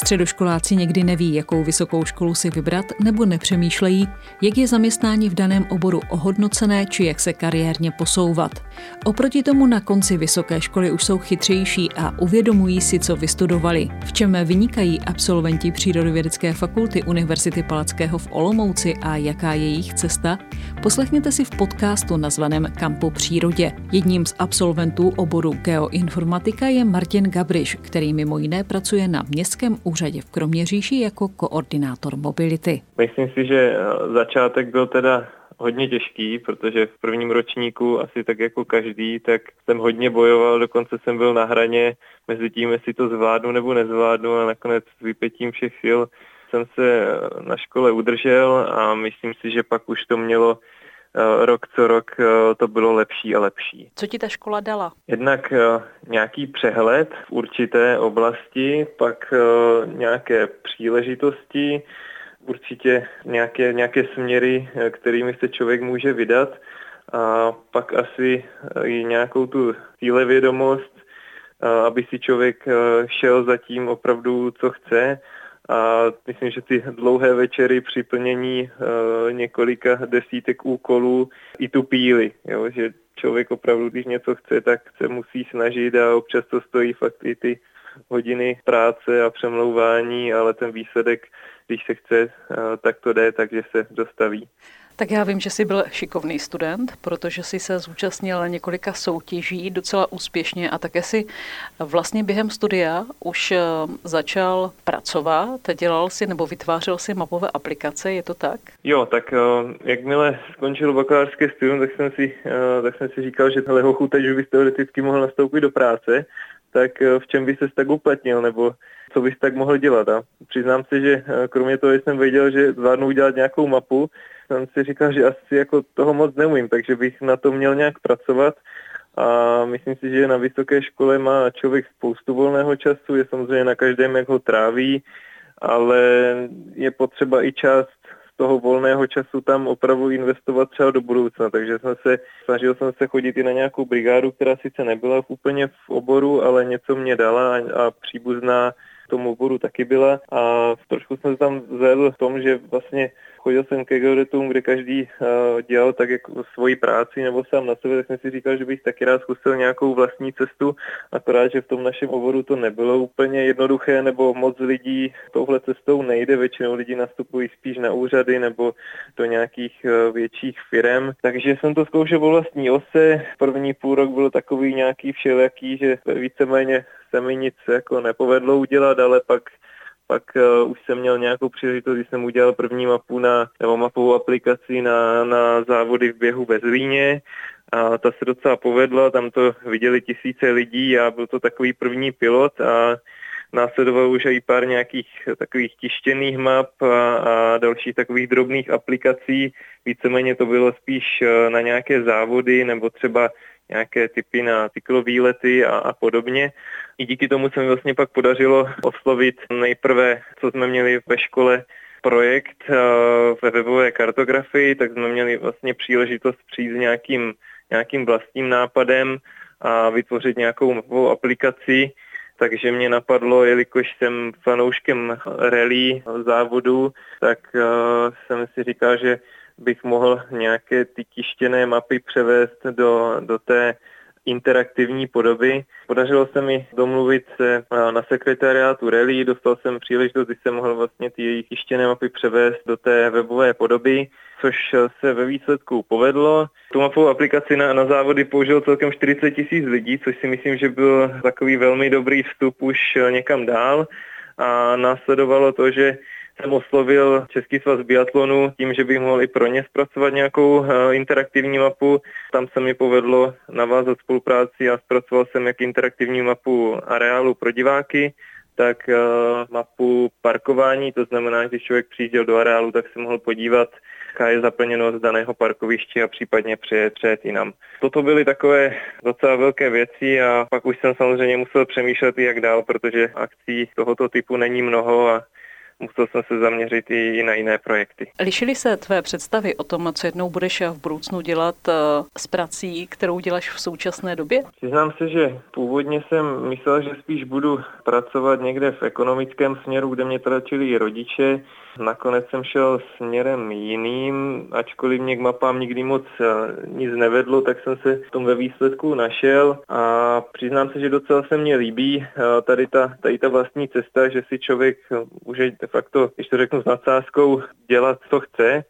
Středoškoláci někdy neví, jakou vysokou školu si vybrat, nebo nepřemýšlejí, jak je zaměstnání v daném oboru ohodnocené, či jak se kariérně posouvat. Oproti tomu na konci vysoké školy už jsou chytřejší a uvědomují si, co vystudovali. V čem vynikají absolventi Přírodovědecké fakulty Univerzity Palackého v Olomouci a jaká je jejich cesta, poslechněte si v podcastu nazvaném Kampo přírodě. Jedním z absolventů oboru geoinformatika je Martin Gabriš, který mimo jiné pracuje na Městském úřadě v Kroměříži jako koordinátor mobility. Myslím si, že eh, začátek byl teda hodně těžký, protože v prvním ročníku asi tak jako každý, tak jsem hodně bojoval, dokonce jsem byl na hraně mezi tím, jestli to zvládnu nebo nezvládnu a nakonec s vypětím všech sil jsem se eh, na škole udržel a myslím si, že pak už to mělo eh, rok co rok to bylo lepší a lepší. Co ti ta škola dala? Jednak nějaký přehled v určité oblasti, pak nějaké příležitosti, určitě nějaké, nějaké směry, eh, kterými se člověk může vydat a pak asi eh, i nějakou tu cílevědomost, eh, aby si člověk šel za tím opravdu, co chce. A myslím, že ty dlouhé večery při plnění několika desítek úkolů i tu píly, jo? že člověk opravdu, když něco chce, tak se musí snažit a občas to stojí fakt i ty hodiny práce a přemlouvání, ale ten výsledek, když se chce, eh, tak to jde, takže se dostaví. Tak já vím, že jsi byl šikovný student, protože jsi se zúčastnil několika soutěží docela úspěšně a také si vlastně během studia už eh, začal pracovat, dělal si nebo vytvářel si mapové aplikace, je to tak? Jo, tak eh, jakmile skončil bakalářské studium, tak jsem si, tak jsem si říkal, že tohle hochu teď už bys teoreticky mohl nastoupit do práce, tak v čem by se tak uplatnil, nebo co bys tak mohl dělat. A přiznám si, že kromě toho, že jsem věděl, že zvládnu udělat nějakou mapu, jsem si říkal, že asi jako toho moc neumím, takže bych na to měl nějak pracovat. A myslím si, že na vysoké škole má člověk spoustu volného času, je samozřejmě na každém, jak ho tráví, ale je potřeba i z toho volného času tam opravdu investovat třeba do budoucna. Takže jsem se, snažil jsem se chodit i na nějakou brigádu, která sice nebyla úplně v oboru, ale něco mě dala a, a příbuzná tomu oboru taky byla a trošku jsem se tam zvedl v tom, že vlastně chodil jsem ke geodetům, kde každý uh, dělal tak jako svoji práci nebo sám na sebe, tak jsem si říkal, že bych taky rád zkusil nějakou vlastní cestu, akorát, že v tom našem oboru to nebylo úplně jednoduché, nebo moc lidí touhle cestou nejde, většinou lidí nastupují spíš na úřady nebo do nějakých uh, větších firm, takže jsem to zkoušel o vlastní ose, první půl rok byl takový nějaký všelijaký, že víceméně se mi nic jako nepovedlo udělat, ale pak pak uh, už jsem měl nějakou příležitost, když jsem udělal první mapu na, nebo mapovou aplikaci na, na závody v běhu ve Zlíně a ta se docela povedla, tam to viděli tisíce lidí a byl to takový první pilot a následovalo už i pár nějakých takových tištěných map a, a dalších takových drobných aplikací. Víceméně to bylo spíš eh, na nějaké závody nebo třeba nějaké typy na cyklovýlety a, a podobně. I díky tomu se mi vlastně pak podařilo oslovit nejprve, co jsme měli ve škole, projekt uh, ve webové kartografii, tak jsme měli vlastně příležitost přijít s nějakým, nějakým vlastním nápadem a vytvořit nějakou mapovou aplikaci, takže mě napadlo, jelikož jsem fanouškem rally závodu, tak jsem si říkal, že bych mohl nějaké ty tištěné mapy převést do, do té interaktivní podoby. Podařilo se mi domluvit se na sekretariátu Rally, dostal jsem příležitost, kdy jsem mohl vlastně ty jejich tištěné mapy převést do té webové podoby, což se ve výsledku povedlo. Tu mapovou aplikaci na, na závody použil celkem 40 tisíc lidí, což si myslím, že byl takový velmi dobrý vstup už někam dál. A následovalo to, že jsem oslovil Český svaz biatlonu tím, že bych mohl i pro ně zpracovat nějakou eh, interaktivní mapu. Tam se mi povedlo navázat spolupráci a zpracoval jsem jak interaktivní mapu areálu pro diváky, tak uh, mapu parkování, to znamená, když člověk přijížděl do areálu, tak se mohl podívat, jaká je zaplněnost daného parkoviště a případně přejet, přejet jinam. Toto byly takové docela velké věci a pak už jsem samozřejmě musel přemýšlet, jak dál, protože akcí tohoto typu není mnoho a musel jsem se zaměřit i na jiné projekty. Lišily se tvé představy o tom, co jednou budeš v budoucnu dělat eh, s prací, kterou děláš v současné době? Přiznám se, že původně jsem myslel, že spíš budu pracovat někde v ekonomickém směru, kde mě tlačili i rodiče. Nakonec jsem šel směrem jiným, ačkoliv mě k mapám nikdy moc eh, nic nevedlo, tak jsem se v tom ve výsledku našel a přiznám se, že docela se mně líbí eh, tady ta, tady ta vlastní cesta, že si člověk může facto, když to řeknu s nadsázkou, dělat, co chce,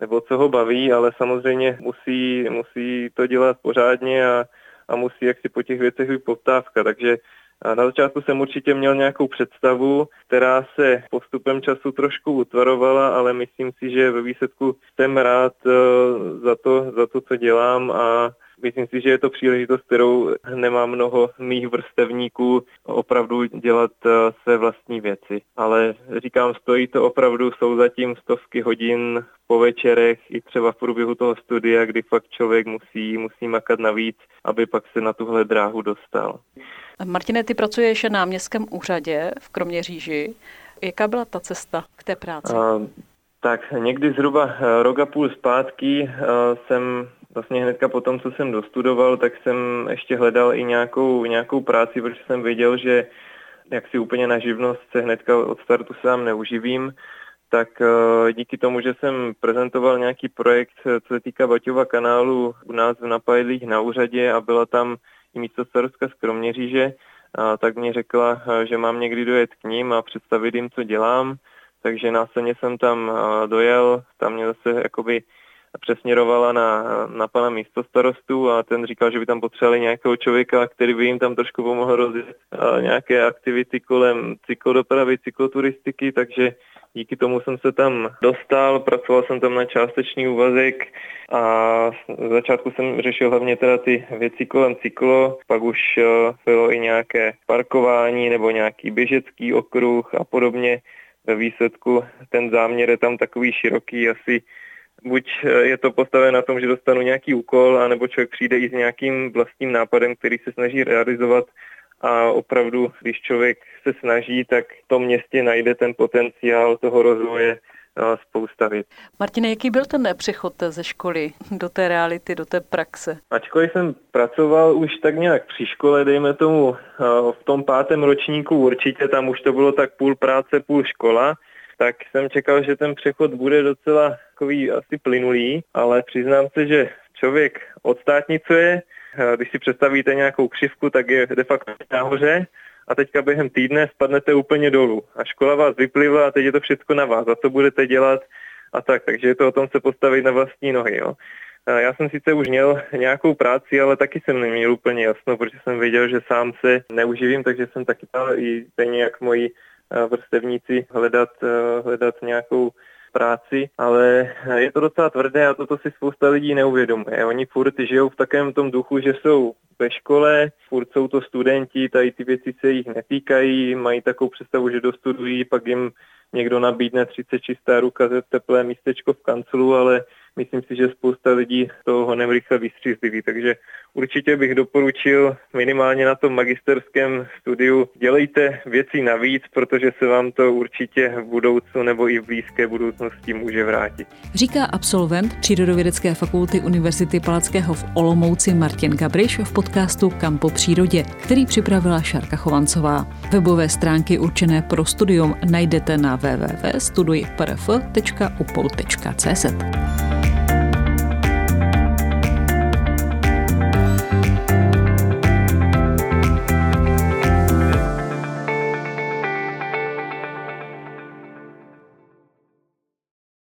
nebo co ho baví, ale samozřejmě musí, musí to dělat pořádně a, a musí jak si po těch věcech být poptávka. Takže na začátku jsem určitě měl nějakou představu, která se postupem času trošku utvarovala, ale myslím si, že ve výsledku jsem rád eh, za to, za to co dělám a Myslím si, že je to příležitost, kterou nemá mnoho mých vrstevníků opravdu dělat eh, své vlastní věci. Ale říkám, stojí to opravdu, jsou zatím stovky hodin po večerech i třeba v průběhu toho studia, kdy fakt člověk musí, musí makat navíc, aby pak se na tuhle dráhu dostal. Martine, ty pracuješ na městském úřadě v Kroměříži. Jaká byla ta cesta k té práci? A, tak někdy zhruba eh, rok a půl zpátky jsem vlastně hnedka po tom, co jsem dostudoval, tak jsem ještě hledal i nějakou, nějakou práci, protože jsem věděl, že jak si úplně na živnost se hnedka od startu sám neuživím, tak uh, díky tomu, že jsem prezentoval nějaký projekt, co se týká Baťova kanálu u nás v Napajdlích na úřadě a byla tam i místo starostka z Kroměříže, tak mě řekla, že mám někdy dojet k ním a představit jim, co dělám. Takže následně jsem tam dojel, tam mě zase jakoby přesměrovala na, na pana místostarostu a ten říkal, že by tam potřebovali nějakého člověka, který by jim tam trošku pomohl rozjet nějaké aktivity kolem cyklodopravy, cykloturistiky, takže díky tomu jsem se tam dostal, pracoval jsem tam na částečný úvazek a v začátku jsem řešil hlavně teda ty věci kolem cyklo, pak už bylo i nějaké parkování nebo nějaký běžecký okruh a podobně. Ve výsledku ten záměr je tam takový široký, asi buď je to postavené na tom, že dostanu nějaký úkol, anebo člověk přijde i s nějakým vlastním nápadem, který se snaží realizovat a opravdu, když člověk se snaží, tak v tom městě najde ten potenciál toho rozvoje spousta věcí. Martine, jaký byl ten přechod ze školy do té reality, do té praxe? Ačkoliv jsem pracoval už tak nějak při škole, dejme tomu v tom pátém ročníku určitě, tam už to bylo tak půl práce, půl škola, tak jsem čekal, že ten přechod bude docela takový asi plynulý, ale přiznám se, že člověk odstátnicuje, když si představíte nějakou křivku, tak je de facto nahoře a teďka během týdne spadnete úplně dolů. A škola vás vyplivla a teď je to všechno na vás. A co budete dělat a tak. Takže je to o tom se postavit na vlastní nohy. Jo. Já jsem sice už měl nějakou práci, ale taky jsem neměl úplně jasno, protože jsem věděl, že sám se neuživím, takže jsem taky dal i stejně jak moji vrstevníci hledat, hledat nějakou práci, ale je to docela tvrdé a toto si spousta lidí neuvědomuje. Oni furt žijou v takovém tom duchu, že jsou ve škole, furt jsou to studenti, tady ty věci se jich netýkají, mají takovou představu, že dostudují, pak jim někdo nabídne 30 čistá ruka ze teplé místečko v kanclu, ale myslím si, že spousta lidí toho honem rychle vystřízliví, takže určitě bych doporučil minimálně na tom magisterském studiu dělejte věci navíc, protože se vám to určitě v budoucnu nebo i v blízké budoucnosti může vrátit. Říká absolvent Přírodovědecké fakulty Univerzity Palackého v Olomouci Martin Gabriš v podcastu Kampo přírodě, který připravila Šarka Chovancová. Webové stránky určené pro studium najdete na www.studujprf.upol.cz.